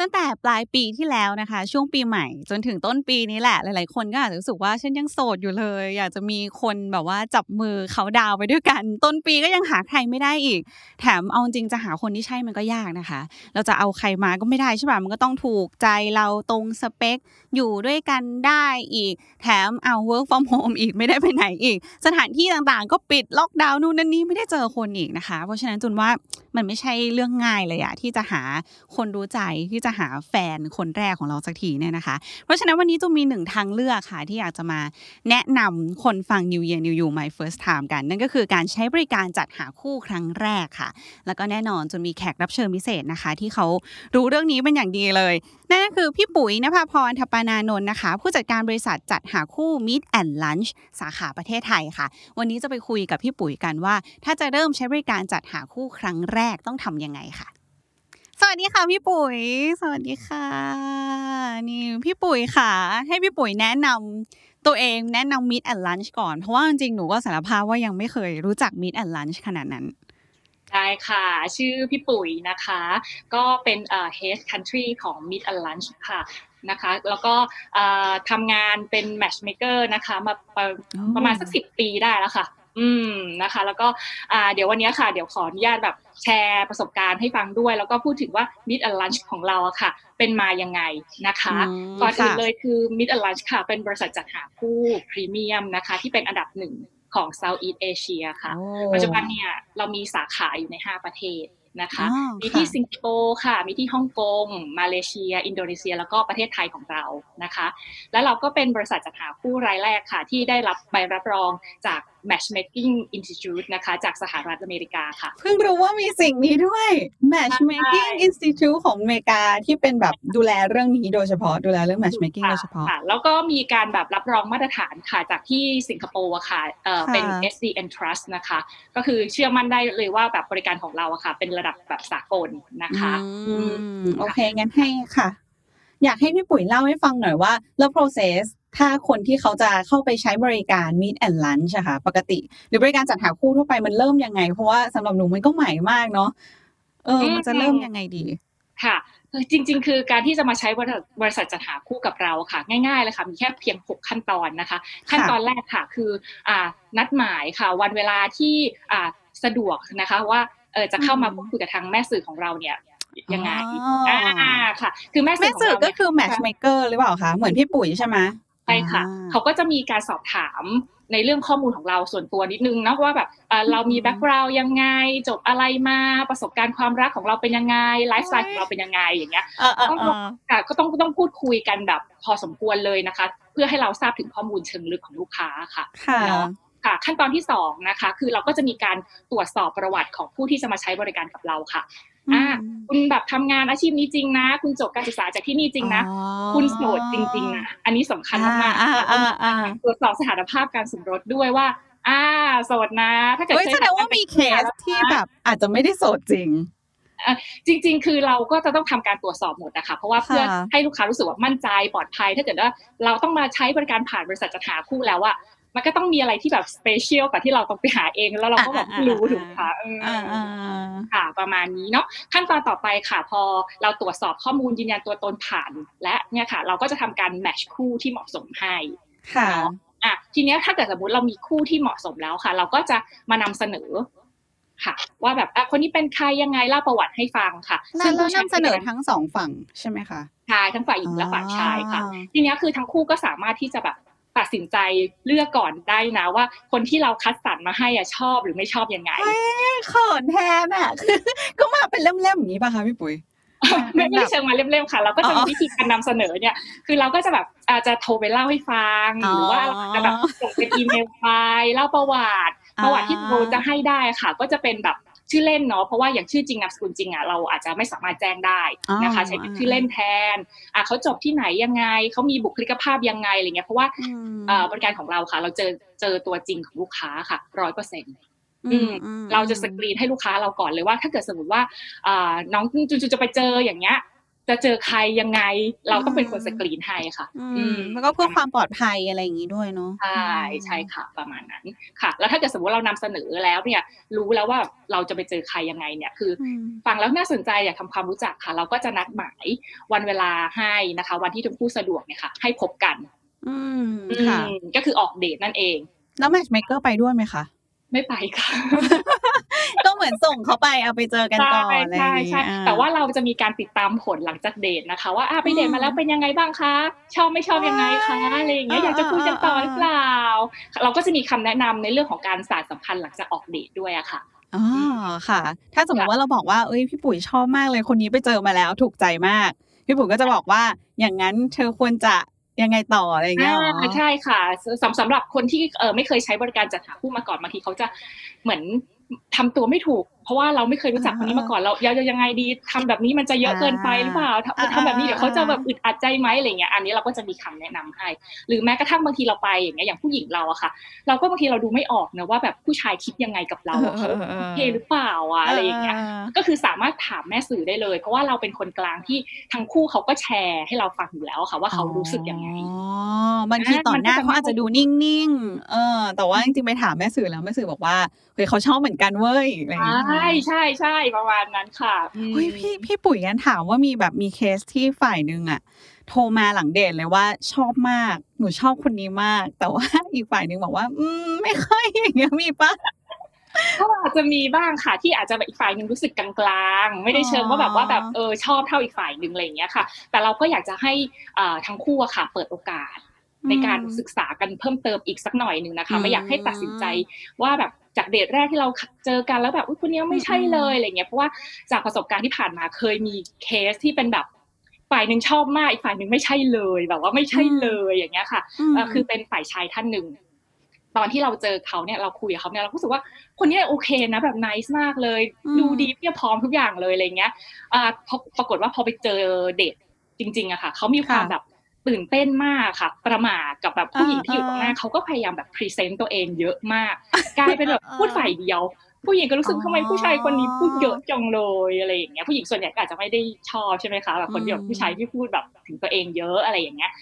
ตั้งแต่ปลายปีที่แล้วนะคะ ช่วงปีใหม่ จนถึงต้นปีนี้แหละ หลาย ๆ คนก็อาจจะรู้สึกว่าฉันยังโสดอยู่เลย อยากจะมีคนแบบว่าจับมือเขาดาวไปด้วยกัน ต้นปีก็ยังหาใครไม่ได้อีก แถมเอาจริงจะหาคนที่ใช่มันก็ยากนะคะ เราจะเอาใครมาก็ไม่ได้ใช่ป่ะมันก็ต้องถูกใจเราตรงสเปคอยู่ด้วยกันได้อีก แถมเอา work from home อีกไม่ได้ไปไหนอีก สถานที่ต่างๆ ก็ปิดล็อกดาวน์นู่นนั่นนี่ไม่ได้เจอคนอีกนะคะ เพราะฉะนั้นจุนว่ามันไม่ใช่เรื่องง่ายเลยอะที่จะหาคนรู้ใจที่จะหาแฟนคนแรกของเราสักทีเนี่ยนะคะ เพราะฉะนั้นวันนี้จุนมีหนึ่งทางเลือกค่ะ ที่อยากจะมาแนะนำคนฟัง New Year New You My First Time กัน นั่นก็คือการใช้บริการจัดหาคู่ครั้งแรกค่ะ แล้วก็แน่นอนจนมีแขกรับเชิญพิเศษนะคะ ที่เขารู้เรื่องนี้เป็นอย่างดีเลยนั่นก็คือพี่ปุ๋ยนภาพรทปานานนท์นะคะ ผู้จัดการบริษัทจัดหาคู่ Meet and Lunch สาขาประเทศไทยค่ะ วันนี้จะไปคุยกับพี่ปุ๋ยกันว่า ถ้าจะเริ่มใช้บริการจัดหาคู่ครั้งแรกต้องทำยังไงค่ะ สวัสดีค่ะพี่ปุ๋ย สวัสดีค่ะ นี่พี่ปุ๋ยค่ะ ให้พี่ปุ๋ยแนะนำตัวเองแนะนำ Meet and Lunch ก่อน เพราะว่าจริงๆหนูก็สารภาพว่ายังไม่เคยรู้จัก Meet and Lunch ขนาดนั้นได้ค่ะ ชื่อพี่ปุ๋ยนะคะ ก็เป็นเอ่อ head country ของ Meet and Lunch ค่ะนะคะ แล้วก็เอ่อทำงานเป็น matchmaker นะคะ มาประอ๋อประมาณสักสิบปีได้แล้วค่ะ อืมนะคะ แล้วก็อ่าเดี๋ยววันนี้ค่ะ เดี๋ยวขออนุญาตแบบแชร์ประสบการณ์ให้ฟังด้วย แล้วก็พูดถึงว่า Meet and Lunch ของเราอะค่ะ เป็นมายังไงนะคะอืมก่อนอื่นค่ะเลยคือ Meet and Lunch ค่ะ เป็นบริษัทจัดหาคู่พรีเมียมนะคะ ที่เป็นอันดับหนึ่งของ Southeast Asia ค่ะ ปัจจุบันเนี่ยเรามีสาขาอยู่ใน 5 ประเทศนะคะอ๋อมีที่ค่ะสิงคโปร์ค่ะ มีที่ฮ่องกง มาเลเซีย อินโดนีเซีย แล้วก็ประเทศไทยของเรานะคะ แล้วเราก็เป็นบริษัทจัดหาคู่รายแรกค่ะ ที่ได้รับใบรับรองจาก Matchmaking Institute นะคะจากสหรัฐอเมริกาค่ะ เพิ่งรู้ว่ามีสิ่งนี้ด้วย Matchmaking ใช่ Institute ของอเมริกาที่เป็นแบบดูแลเรื่องนี้โดยเฉพาะดูแลเรื่อง Matchmaking โดยเฉพาะค่ะแล้วก็มีการแบบรับรองมาตรฐานค่ะจากที่สิงคโปร์อะค่ะเอ่อค่ะเป็น SDN Trust นะคะ ก็คือเชื่อมั่นได้เลยว่าแบบบริการของเราอะค่ะ เป็นระดับแบบสากลนะคะอืมโอเคงั้นให้ค่ะอยากให้พี่ปุ๋ยเล่าให้ฟังหน่อยว่าแล้ว process ถ้าคนที่เขาจะเข้าไปใช้บริการ Meet and Lunch อะค่ะ ปกติ หรือบริการจัดหาคู่ทั่วไปมันเริ่มยังไง เพราะว่าสำหรับหนูมันก็ใหม่มากเนาะเออมันจะเริ่มยังไงดีค่ะจริง ๆ คือการที่จะมาใช้บริษัทบริษัทจัดหาคู่กับเราค่ะ ง่ายๆเลยค่ะมีแค่เพียง 6 ขั้นตอนนะคะ ขั้นตอนแรกค่ะคืออ่านัดหมายค่ะ วันเวลาที่อ่าสะดวกนะคะว่าเออจะเข้ามาอืมพูดคุยกับทางแม่สื่อของเราเนี่ยยังไงอ๋ออ่าค่ะ คือแม่สื่แม่อของสื่อเราก็เนี่ยคือ matchmaker หรือเปล่าคะเหมือนพี่ปุ๋ยใช่ไหมใช่ค่ะอ่าเขาก็จะมีการสอบถามในเรื่องข้อมูลของเราส่วนตัวนิดนึงนะว่าแบบเอ่อเรามีอืม background ยังไง จบอะไรมาประสบการณ์ความรักของเราเป็นยังไงไลฟ์สไตล์ของเราเป็นยังไงอย่างเงี้ยเออเออเออค่ะก็ต้องต้องพูดคุยกันแบบพอสมควรเลยนะคะ เพื่อให้เราทราบถึงข้อมูลเชิงลึกของลูกค้าค่ะค่ะเนาะค่ะขั้นตอนที่สองนะคะคือเราก็จะมีการตรวจสอบประวัติของผู้ที่จะมาใช้บริการกับเราค่ะ อ่าคุณแบบทำงานอาชีพนี้จริงนะ คุณจบการศึกษาจากที่นี่จริงนะอ๋อคุณโสดจริงๆนะอันนี้สำคัญมากๆอ่าค่ะอ่าอ่าตรวจสอบสถานภาพการสมรสด้วยว่า อ่าโสดนะ ถ้าเกิดเฮ้ยเคยแสดงว่ามีเคสที่แบบอาจจะไม่ได้โสดจริงจริง ๆ คือเราก็จะต้องทำการตรวจสอบหมดนะคะ เพราะว่าเพื่อค่ะให้ลูกค้ารู้สึกว่ามั่นใจปลอดภัย ถ้าเกิดว่าเราต้องมาใช้บริการผ่านบริษัทจัดหาคู่แล้วอะ มันก็ต้องมีอะไรที่แบบสเปเชียลกว่าที่เราต้องไปหาเอง แล้วเราก็แบบไม่รู้ถูกไหมคะเออออ่าอ่าค่ะประมาณนี้เนาะขั้นตอนต่อไปค่ะ พอเราตรวจสอบข้อมูลยืนยันตัวตนผ่าน และเนี่ยค่ะ เราก็จะทำการแมทช์คู่ที่เหมาะสมให้ค่ะเนาะอะทีเนี้ยถ้าเกิดสมมติเรามีคู่ที่เหมาะสมแล้วค่ะ เราก็จะมานำเสนอค่ะ ว่าแบบอะคนนี้เป็นใครยังไงเล่าประวัติให้ฟังค่ะแล้วแล้วผู้ใช้นำเสนอทั้งสองฝั่งใช่ไหมคะชายทั้งฝ่ายหญิงและฝ่ายชายค่ะอ่าทีเนี้ยคือทั้งคู่ก็สามารถที่จะแบบ ตัดสินใจเลือกก่อนได้นะว่า คนที่เราคัดสรรมาให้อะชอบหรือไม่ชอบยังไงเฮ้ยเขินแทนอะคือก็มาเป็นเล่มๆอย่างนี้ป่ะคะพี่ปุ๋ยไม่ไม่ได้เชิงมาเล่มๆค่ะ เราก็จะอ๋มีอวิธีการนำเสนอเนี่ย คือเราก็จะแบบอาจจะโทรไปเล่าให้ฟังอ๋อหรือว่าเราอาจจะแบบส่งเป็นอีเมลไปเล่าประวัติอ่าประวัติที่เราจะให้ได้ค่ะ ก็จะเป็นแบบ ชื่อเล่นเนาะเพราะว่าอย่างชื่อจริงนามสกุลจริงอะเราอาจจะไม่สามารถแจ้งได้นะคะใช้เป็นชื่อเล่นแทนอะเขาจบที่ไหนยังไงเขามีบุคลิกภาพยังไงอะไรเงี้ยเพราะว่าบริการของเราค่ะ เราเจอเจอตัวจริงของลูกค้าค่ะร้อยเปอร์เซ็นต์เราจะสกรีนให้ลูกค้าเราก่อนเลยว่า ถ้าเกิดสมมติว่าน้องจูจะไปเจออย่างเงี้ย จะเจอใครยังไง เราก็เป็นคนสกรีนให้ค่ะ อืมแล้วก็เพื่อความปลอดภัยอะไรอย่างนี้ด้วยเนาะใช่ใช่ค่ะ ประมาณนั้นค่ะ แล้วถ้าเกิดสมมติเรานำเสนอแล้วเนี่ย รู้แล้วว่าเราจะไปเจอใครยังไงเนี่ยคือ ฟังแล้วน่าสนใจอยากทำความรู้จักค่ะ เราก็จะนัดหมายวันเวลาให้นะคะ วันที่ทั้งคู่สะดวกเนี่ยค่ะ ให้พบกัน อืมค่ะก็คือออกเดทนั่นเอง แล้วแมทช์เมเกอร์ไปด้วยไหมคะไม่ไปค่ะก็ เหมือนส่งเขาไปเอาไปเจอกันก่อนอะไรอย่างเงี้ยแต่ว่าเราจะมีการติดตามผลหลังจากเดทนะคะว่าไปเดทมาแล้วเป็นยังไงบ้างคะ ชอบไม่ชอบยังไงคะอะไรอย่างเงี้ยอยากจะคุยกันต่อหรือเปล่า เราก็จะมีคำแนะนำในเรื่องของการสานสัมพันธ์หลังจากออกเดทด้วยอะค่ะอ๋อค่ะ ถ้าสมมติว่าเราบอกว่าเอ้ยพี่ปุ๋ยชอบมากเลยคนนี้ไปเจอมาแล้วถูกใจมาก พี่ปุ๋ยก็จะบอกว่าอย่างนั้นเธอควรจะยังไงต่ออะไรเงี้ยใช่ค่ะสำสำหรับคนที่เออไม่เคยใช้บริการจัดหาคู่มาก่อนบางทีเขาจะเหมือน ทำตัวไม่ถูก เพราะว่าเราไม่เคยรู้จักคนนี้มาก่อนเราจะยังไงดีทำแบบนี้มันจะเยอะเกินไปหรือเปล่าทำแบบนี้เดี๋ยวเขาจะแบบอึดอัดใจไหมอะไรเงี้ยอันนี้เราก็จะมีคำแนะนำให้ หรือแม้กระทั่งบางทีเราไปอย่างเงี้ยอย่างผู้หญิงเราอะค่ะ เราก็บางทีเราดูไม่ออกนะว่าแบบผู้ชายคิดยังไงกับเราเขาโอเคหรือเปล่าอะอะไรอย่างเงี้ยก็คือสามารถถามแม่สื่อได้เลย เพราะว่าเราเป็นคนกลางที่ทั้งคู่เขาก็แชร์ให้เราฟังอยู่แล้วค่ะว่าเขารู้สึกยังไงอ๋อ บางทีต่อหน้าเขาอาจจะดูนิ่งๆ เออ แต่ว่าจริงๆไปถามแม่สื่อแล้วแม่สื่อบอกว่าเฮ้ยเขาชอบเหมือนกันเว้ยอะไรอย่างเงี้ยใช่ใช่ใช่ประมาณนั้นค่ะเฮ้ยพี่พี่ปุ๋ยงั้นถามว่ามีแบบมีเคสที่ฝ่ายหนึ่งอะโทรมาหลังเดทเลยว่าชอบมาก หนูชอบคนนี้มาก แต่ว่าอีกฝ่ายหนึ่งบอกว่า อืมไม่ค่อยอย่างเงี้ยมีปะก็อาจจะมีบ้างค่ะที่อาจจะอีกฝ่ายหนึ่งรู้สึกกลางๆ ไม่ได้เชิงว่าแบบว่าแบบเออชอบเท่าอีกฝ่ายหนึ่งอะไรอย่างเงี้ยค่ะ แต่เราก็อยากจะให้ทั้งคู่อะค่ะ เปิดโอกาส ในการศึกษากันเพิ่มเติมอีกสักหน่อยหนึ่งนะคะ ไม่อยากให้ตัดสินใจว่าแบบจากเดทแรกที่เราเจอกันแล้วแบบอุ้ยคนนี้ไม่ใช่เลยอะไรเงี้ยเพราะว่าจากประสบการณ์ที่ผ่านมาเคยมีเคสที่เป็นแบบฝ่ายหนึ่งชอบมากอีกฝ่ายหนึ่งไม่ใช่เลยแบบว่าไม่ใช่เลยอย่างเงี้ยค่ะคือเป็นฝ่ายชายท่านหนึ่งตอนที่เราเจอเขาเนี่ยเราคุยกับเขาเนี่ยเรารู้สึกว่าคนนี้โอเคนะแบบ nice มากเลย ดูดีเพียบพร้อมทุกอย่างเลยอะไรเงี้ยอ่าปรากฏว่าพอไปเจอเดทจริงๆอะค่ะเขามีความแบบ ตื่นเต้นมากค่ะ ประหม่ากับแบบผู้หญิงที่อยู่ตรงหน้าเขาก็พยายามแบบ present ตัวเองเยอะมากกลายเป็นแบบพูดฝ่ายเดียว ผู้หญิงก็รู้สึกทำไมผู้ชายคนนี้พูดเยอะจังเลยอะไรอย่างเงี้ยผู้หญิงส่วนใหญ่ก็อาจจะไม่ได้ชอบใช่ไหมคะแบบคนเดียวผู้ชายที่พูดแบบถึงตัวเองเยอะอะไรอย่างเงี้ย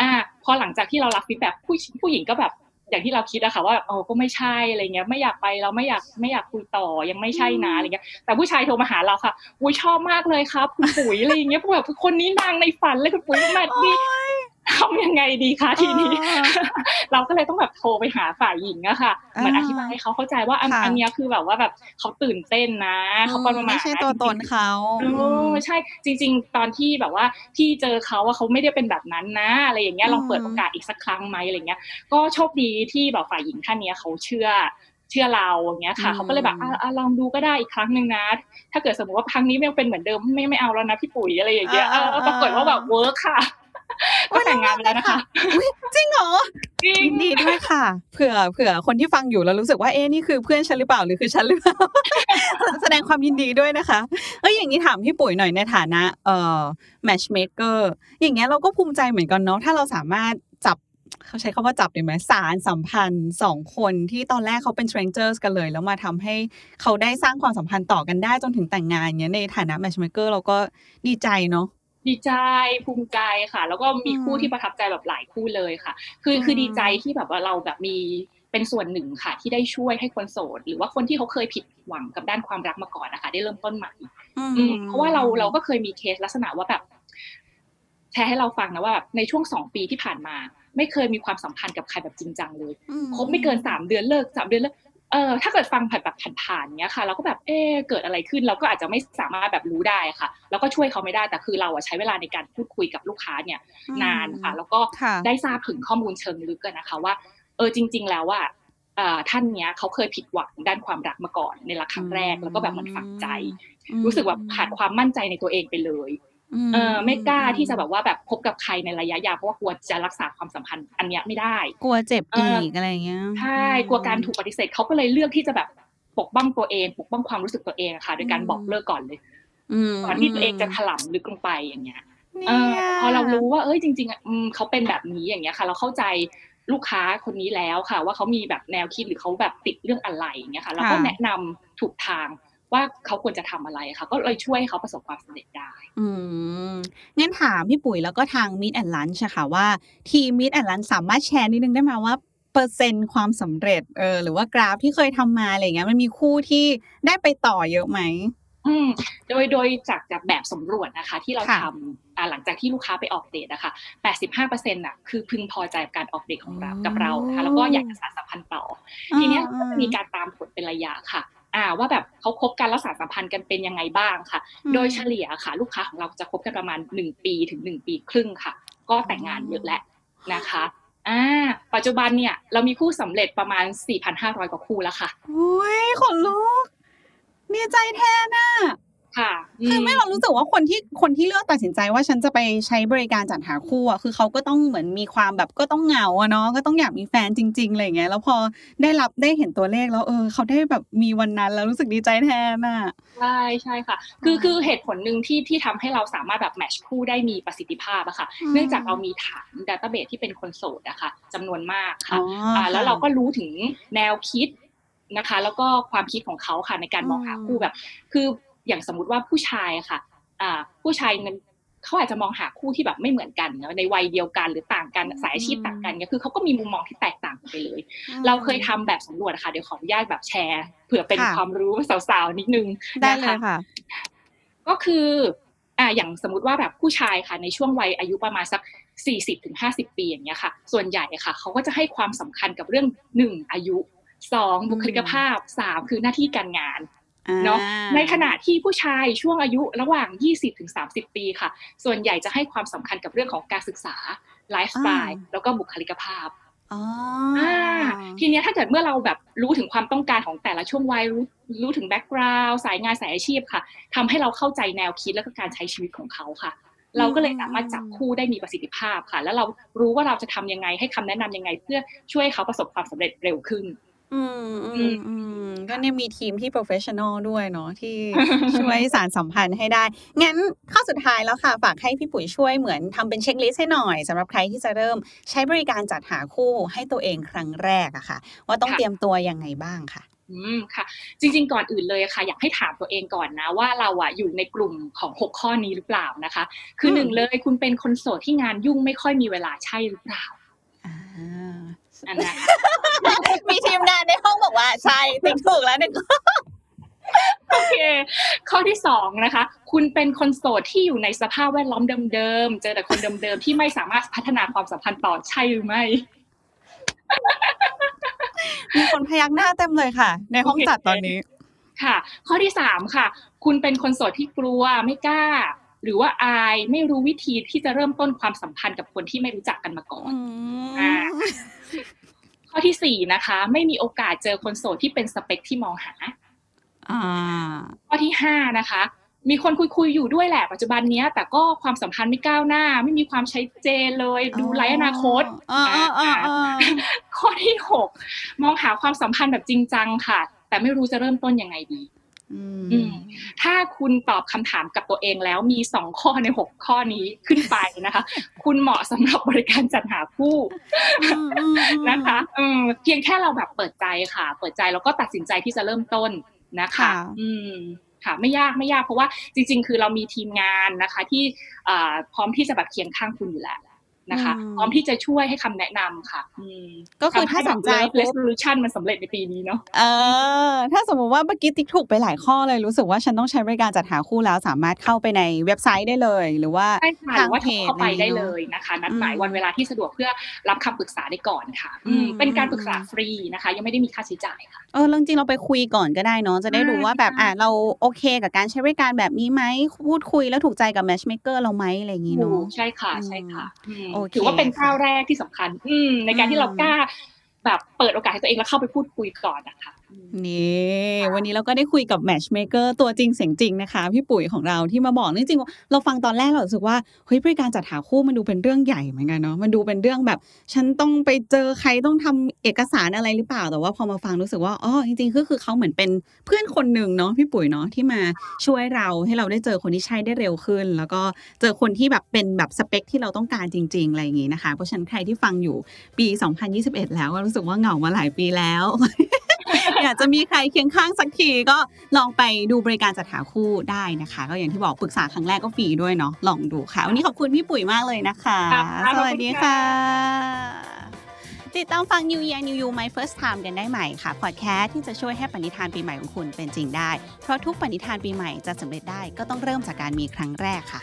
อ่าพอหลังจากที่เรารับฟีดแบ็ผู้ผู้หญิงก็แบบ อย่างที่เราคิดอะค่ะว่าโอ้ก็ไม่ใช่อะไรเงี้ยไม่อยากไปเราไม่อยากไม่อยากคุยต่อยังไม่ใช่นะอะไรเงี้ยแต่ผู้ชายโทรมาหาเราค่ะอุ้ยชอบมากเลยครับ คุณปุ๋ยอะไรเงี้ยพวกแบบคนนี้นางในฝันเลยคุณปุ๋ยแมทดี ทำยังไงดีคะทีนี้ เราก็เลยต้องแบบโทรไปหาฝ่ายหญิงอะค่ะเหมือนอธิบายให้เขาเข้าใจว่าอันอันนี้คือแบบว่าแบบเขาตื่นเต้นนะเขาประมาณไม่ใช่ตัวตนเขาใช่จริง ๆ ตอนที่แบบว่าที่เจอเขาว่าเขาไม่ได้เป็นแบบนั้นนะอะไรอย่างเงี้ยลองเปิดโอกาสอีกสักครั้งไหมอะไรเงี้ย ก็โชคดีที่แบบฝ่ายหญิงท่านนี้เขาเชื่อเชื่อเราอย่างเงี้ยค่ะเขาก็เลยแบบอ่าลองดูก็ได้อีกครั้งหนึ่งนะ ถ้าเกิดสมมติว่าครั้งนี้ไม่เป็นเหมือนเดิมไม่ไม่เอาแล้วนะพี่ปุ๋ยอะไรอย่างเงี้ยปรากฏว่าแบบเวิร์กค่ะ ก็แต่งงานไปแล้วนะคะจริงเหรอจริงดีด้วยค่ะ เผื่อเผื่อคนที่ฟังอยู่แล้วรู้สึกว่าเอ๊นี่คือเพื่อนฉันหรือเปล่าหรือคือฉันหรือเปล่าแสดงความยินดีด้วยนะคะเอ้ยอย่างนี้ถามพี่ปุ๋ยหน่อยในฐานะเอ่อ matchmaker อย่างเงี้ยเราก็ภูมิใจเหมือนกันเนาะถ้าเราสามารถจับเขาใช้คำว่าจับได้ไหมสานสัมพันธ์สองคนที่ตอนแรกเขาเป็น strangers กันเลย แล้วมาทำให้เขาได้สร้างความสัมพันธ์ต่อกันได้จนถึงแต่งงานเนี้ยในฐานะ matchmaker เราก็ดีใจเนาะ ดีใจภูมิใจค่ะ แล้วก็มีคู่ที่ประทับใจแบบหลายคู่เลยค่ะ คือคือดีใจที่แบบว่าเราแบบมีเป็นส่วนหนึ่งค่ะ ที่ได้ช่วยให้คนโสด หรือว่าคนที่เขาเคยผิดหวังกับด้านความรักมาก่อนนะคะ ได้เริ่มต้นใหม่เพราะว่าเราเราก็เคยมีเคสลักษณะว่าแบบแชร์ให้เราฟังนะว่าแบบในช่วงสองปีที่ผ่านมา ไม่เคยมีความสัมพันธ์กับใครแบบจริงจังเลยคบไม่เกินสามเดือนเลิกสามเดือนเลิก เออถ้าเกิดฟังผ่านแบบผ่านๆเนี้ยค่ะ เราก็แบบเอ๊เกิดอะไรขึ้น เราก็อาจจะไม่สามารถแบบรู้ได้ค่ะ แล้วก็ช่วยเขาไม่ได้แต่คือเราอะใช้เวลาในการพูดคุยกับลูกค้าเนี่ยนานค่ะ แล้วก็ได้ทราบถึงข้อมูลเชิงลึกกันนะคะว่า เออจริง ๆ แล้วว่าท่านเนี้ยเขาเคยผิดหวังด้านความรักมาก่อนในรักครั้งแรกแล้วก็แบบมันฝังใจ รู้สึกว่าขาดความมั่นใจในตัวเองไปเลย เออไม่กล้าที่จะแบบว่าแบบพบกับใครในระยะยาวเพราะว่ากลัวจะรักษาความสัมพันธ์ อันเนี้ยไม่ได้ กลัวเจ็บอีกอะไรเงี้ยใช่กลัวการถูกปฏิเสธเขาก็เลยเลือกที่จะแบบปกป้องตัวเองปกป้องความรู้สึกตัวเองค่ะ โดยการบอกเลิกก่อนเลยอืมก่อนที่ตัวเองจะถลำลึกลงไปอย่างเงี้ยเนี่เอยอพอเรารู้ว่าเอ้ยจริงๆอะอืมเขาเป็นแบบนี้อย่างเงี้ยค่ะ เราเข้าใจลูกค้าคนนี้แล้วค่ะ ว่าเขามีแบบแนวคิดหรือเขาแบบติดเรื่องอะไรอย่างเงี้ยค่ะเราก็แนะนำถูกทาง ว่าเขาควรจะทำอะไรค่ะก็เลยช่วยให้เขาประสบความสำเร็จได้ อืมงั้นถามพี่ปุ๋ยแล้วก็ทาง Meet and Lunch อะค่ะว่า ทีม Meet and Lunch สามารถแชร์นิดนึงได้ไหมว่าเปอร์เซ็นต์ความสำเร็จเออหรือว่ากราฟที่เคยทำมาอะไรเงี้ยมันมีคู่ที่ได้ไปต่อเยอะไหมอืมโดยโดยจากจากแบบสำรวจนะคะ ที่เราค่ะทำอ่าหลังจากที่ลูกค้าไปออกเดทนะคะ85%น่ะคือพึงพอใจกับการออกเดทของเรากับเรานะคะแล้วก็อยากจะสานสัมพันธ์ต่อ ทีเนี้ยก็จะมีการตามผลเป็นระยะค่ะ อ่าว่าแบบเขาคบกันแล้วสานสัมพันธ์กันเป็นยังไงบ้างค่ะอืมโดยเฉลี่ยค่ะ ลูกค้าของเราจะคบกันประมาณหนึ่งปีถึงหนึ่งปีครึ่งค่ะ ก็แต่งงานเยอะแล้วนะคะอ่าปัจจุบันเนี่ยเรามีคู่สำเร็จประมาณ 4,500 กว่าคู่แล้วค่ะอุ้ยขนลุกดีใจแทนอะ ค่ะคือไม่เรารู้สึกว่าคนที่คนที่เลือกตัดสินใจว่าฉันจะไปใช้บริการจัดหาคู่อะคือเขาก็ต้องเหมือนมีความแบบก็ต้องเหงาอะเนาะก็ต้องอยากมีแฟนจริงๆอะไรอย่างเงี้ยแล้วพอได้รับได้เห็นตัวเลขแล้วเออเขาได้แบบมีวันนั้นแล้วรู้สึกดีใจแทนอะใช่ใช่ค่ะ คือคือเหตุผลหนึ่งที่ที่ทำให้เราสามารถแบบแมทช์คู่ได้มีประสิทธิภาพอะค่ะอืมเนื่องจากเรามีฐานดัตเตอร์เบสที่เป็นคนโสดอะค่ะจำนวนมากอ๋ค่ะออ่าแล้วเราก็รู้ถึงแนวคิดนะคะ แล้วก็ความคิดของเขาค่ะในการมองหาคู่แบบ คือ อย่างสมมุติว่าผู้ชายอะค่ะอ่าผู้ชายมันเขาอาจจะมองหาคู่ที่แบบไม่เหมือนกันเนอะในวัยเดียวกันหรือต่างกันสายอาชีพต่างกันเนี่ยคือเขาก็มีมุมมองที่แตกต่างกันไปเลย เราเคยทำแบบสำรวจอะค่ะเดี๋ยวขออนุญาตแบบแชร์เผื่อเป็นค่ะความรู้สาวๆนิดนึงได้นะเลคะยค่ะ ก็คืออ่าอย่างสมมติว่าแบบผู้ชายค่ะ ในช่วงวัยอายุประมาณสัก40ถึง50ปีอย่างเงี้ยค่ะ ส่วนใหญ่อะค่ะเขาก็จะให้ความสำคัญกับเรื่องหนึ่งอายุสองบุคลิกภาพสามคือหน้าที่การงาน เนาะในขณะที่ผู้ชายช่วงอายุระหว่าง 20ถึง30 ปีค่ะ ส่วนใหญ่จะให้ความสำคัญกับเรื่องของการศึกษาไลฟ์สไตล์อ่าแล้วก็บุคลิกภาพอ๋ออ่าทีเนี้ยถ้าเกิดเมื่อเราแบบรู้ถึงความต้องการของแต่ละช่วงวัยรู้รู้ถึงแบ็กกราวด์สายงานสายอาชีพค่ะทำให้เราเข้าใจแนวคิดและก็การใช้ชีวิตของเขาค่ะ เราก็เลยสามารถจับคู่ได้มีประสิทธิภาพค่ะ แล้วเรารู้ว่าเราจะทำยังไงให้คำแนะนำยังไง เพื่อช่วยให้เขาประสบความสำเร็จเร็วขึ้น อืม อืมอืม ก็เนี่ยมีทีมที่ professional ด้วยเนาะ ที่ช่วยสารสัมพันธ์ให้ได้ งั้นข้อสุดท้ายแล้วค่ะ ฝากให้พี่ปุ๋ยช่วยเหมือนทำเป็นเช็คลิสต์ให้หน่อยสำหรับใครที่จะเริ่มใช้บริการจัดหาคู่ให้ตัวเองครั้งแรกอะค่ะ ว่าต้องค่ะ เตรียมตัวยังไงบ้างค่ะ อืมค่ะ จริง ๆ ก่อนอื่นเลยค่ะ อยากให้ถามตัวเองก่อนนะ ว่าเราอะอยู่ในกลุ่มของ 6 ข้อนี้หรือเปล่านะคะ คือมหนึ่งเลยคุณเป็นคนโสดที่งานยุ่งไม่ค่อยมีเวลาใช่หรือเปล่า อ่า อันนะคะมีทีมงานในห้องบอกว่าใช่ติ๊กถูกแล้วหนึ่งข้อโอเค ข้อที่สองนะคะ คุณเป็นคนโสดที่อยู่ในสภาพแวดล้อมเดิมๆ เจอแต่คนเดิมๆ ที่ไม่สามารถพัฒนาความสัมพันธ์ต่อใช่หรือไม่ มีคนพยักหน้าเต็มเลยค่ะ ในห้องจัดตอนนี้ ค่ะ ข้อที่สามค่ะ คุณเป็นคนโสดที่กลัวไม่กล้า หรือว่าอายไม่รู้วิธีที่จะเริ่มต้นความสัมพันธ์กับคนที่ไม่รู้จักกันมาก่อนอ่าข้อที่สี่นะคะ ไม่มีโอกาสเจอคนโสดที่เป็นสเปคที่มองหาอ่าข้อที่ห้านะคะ มีคนคุยคุยๆอยู่ด้วยแหละปัจจุบันเนี้ย แต่ก็ความสัมพันธ์ไม่ก้าวหน้า ไม่มีความชัดเจนเลย ดูไร้อนาคตอ่าอ่าอ่าอ่าข้อที่หกมองหาความสัมพันธ์แบบจริงจังค่ะ แต่ไม่รู้จะเริ่มต้นยังไงดีอือืมม ถ้าคุณตอบคำถามกับตัวเองแล้วมีสองข้อในหกข้อนี้ขึ้นไปนะคะ คุณเหมาะสำหรับบริการจัดหาคู่นะคะอืมเพียงแค่เราแบบเปิดใจค่ะ เปิดใจแล้วก็ตัดสินใจที่จะเริ่มต้นนะคะค่ะอืมค่ะไม่ยากไม่ยากเพราะว่าจริง ๆ คือเรามีทีมงานนะคะ ที่อ่าพร้อมที่จะแบบเคียงข้างคุณอยู่แล้ว นะคะอืมพร้อมที่จะช่วยให้คำแนะนำค่ะอืมก็คือถ้าสนใจทำให้แบบ resolution มันสำเร็จในปีนี้เนาะเออ ถ้าสมมติว่าเมื่อกี้ติ๊กถูกไปหลายข้อเลยรู้สึกว่าฉันต้องใช้บริการจัดหาคู่แล้วสามารถเข้าไปในเว็บไซต์ได้เลย หรือว่าใช่ค่ะหทารืงอว่าเพโทรจเข้าไปอะไรได้อย่างเลงี้ยเนอะนะคะ นัดหมายอืมวันเวลาที่สะดวกเพื่อรับคำปรึกษาได้ก่อนค่ะอืมอืมเป็นการอืมปรึกษาฟรีนะคะ ยังไม่ได้มีค่าใช้จ่ายค่ะเออแล้วจริงๆเราไปคุยก่อนก็ได้เนาะจะได้รู้ว่าแบบใช่อะเราโอเคกับการใช้บริการแบบนี้ไหมพูดคุยแล้วถูกใจกับ matchmaker เราไหมอะไรอย่างงี้เนาะใช่ค่ะอืมใช่ค่ะอืมโอเคถือว่าเป็นก้าวแรกที่สำคัญ อืมในการที่เราอืมกล้า แบบเปิดโอกาสให้ตัวเองแล้วเข้าไปพูดคุยก่อนนะคะนี่วันนี้เราก็ได้คุยกับ matchmaker ตัวจริงเสียงจริงนะคะ พี่ปุ๋ยของเราที่มาบอกจริงๆเราฟังตอนแรกเรารู้สึกว่าเฮ้ยบริการจัดหาคู่มันดูเป็นเรื่องใหญ่เหมือนกันเนาะมันดูเป็นเรื่องแบบ ฉันต้องไปเจอใครต้องทำเอกสารอะไรหรือเปล่าแต่ว่าพอมาฟังรู้สึกว่าอ๋อจริงๆก็คือเขาเหมือนเป็นเพื่อนคนหนึ่งเนาะพี่ปุ๋ยเนาะที่มาช่วยเราให้เราได้เจอคนที่ใช่ได้เร็วขึ้น แล้วก็เจอคนที่แบบเป็นแบบสเปคที่เราต้องการจริง ๆ อะไรอย่างงี้นะคะ เพราะฉะนั้นใครที่ฟังอยู่ปี 2021 แล้วก็รู้สึกว่าเหงามาหลายปีแล้ว อยากจะมีใครเคียงข้างสักทีก็ลองไปดูบริการจัดหาคู่ได้นะคะ ก็อย่างที่บอกปรึกษาครั้งแรกก็ฟรีด้วยเนาะลองดูค่ะ วันนี้ขอบคุณพี่ปุ๋ยมากเลยนะคะค่ะสวัสดีค่ะ ติดตามฟัง New Year New You My First Time กันได้ใหม่ค่ะพอดแคสต์ที่จะช่วยให้ปณิธานปีใหม่ของคุณเป็นจริงได้ เพราะทุกปณิธานปีใหม่จะสำเร็จได้ก็ต้องเริ่มจากการมีครั้งแรกค่ะ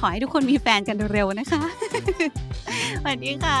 ขอให้ทุกคนมีแฟนกันเร็วๆนะคะสวัสดีค่ะ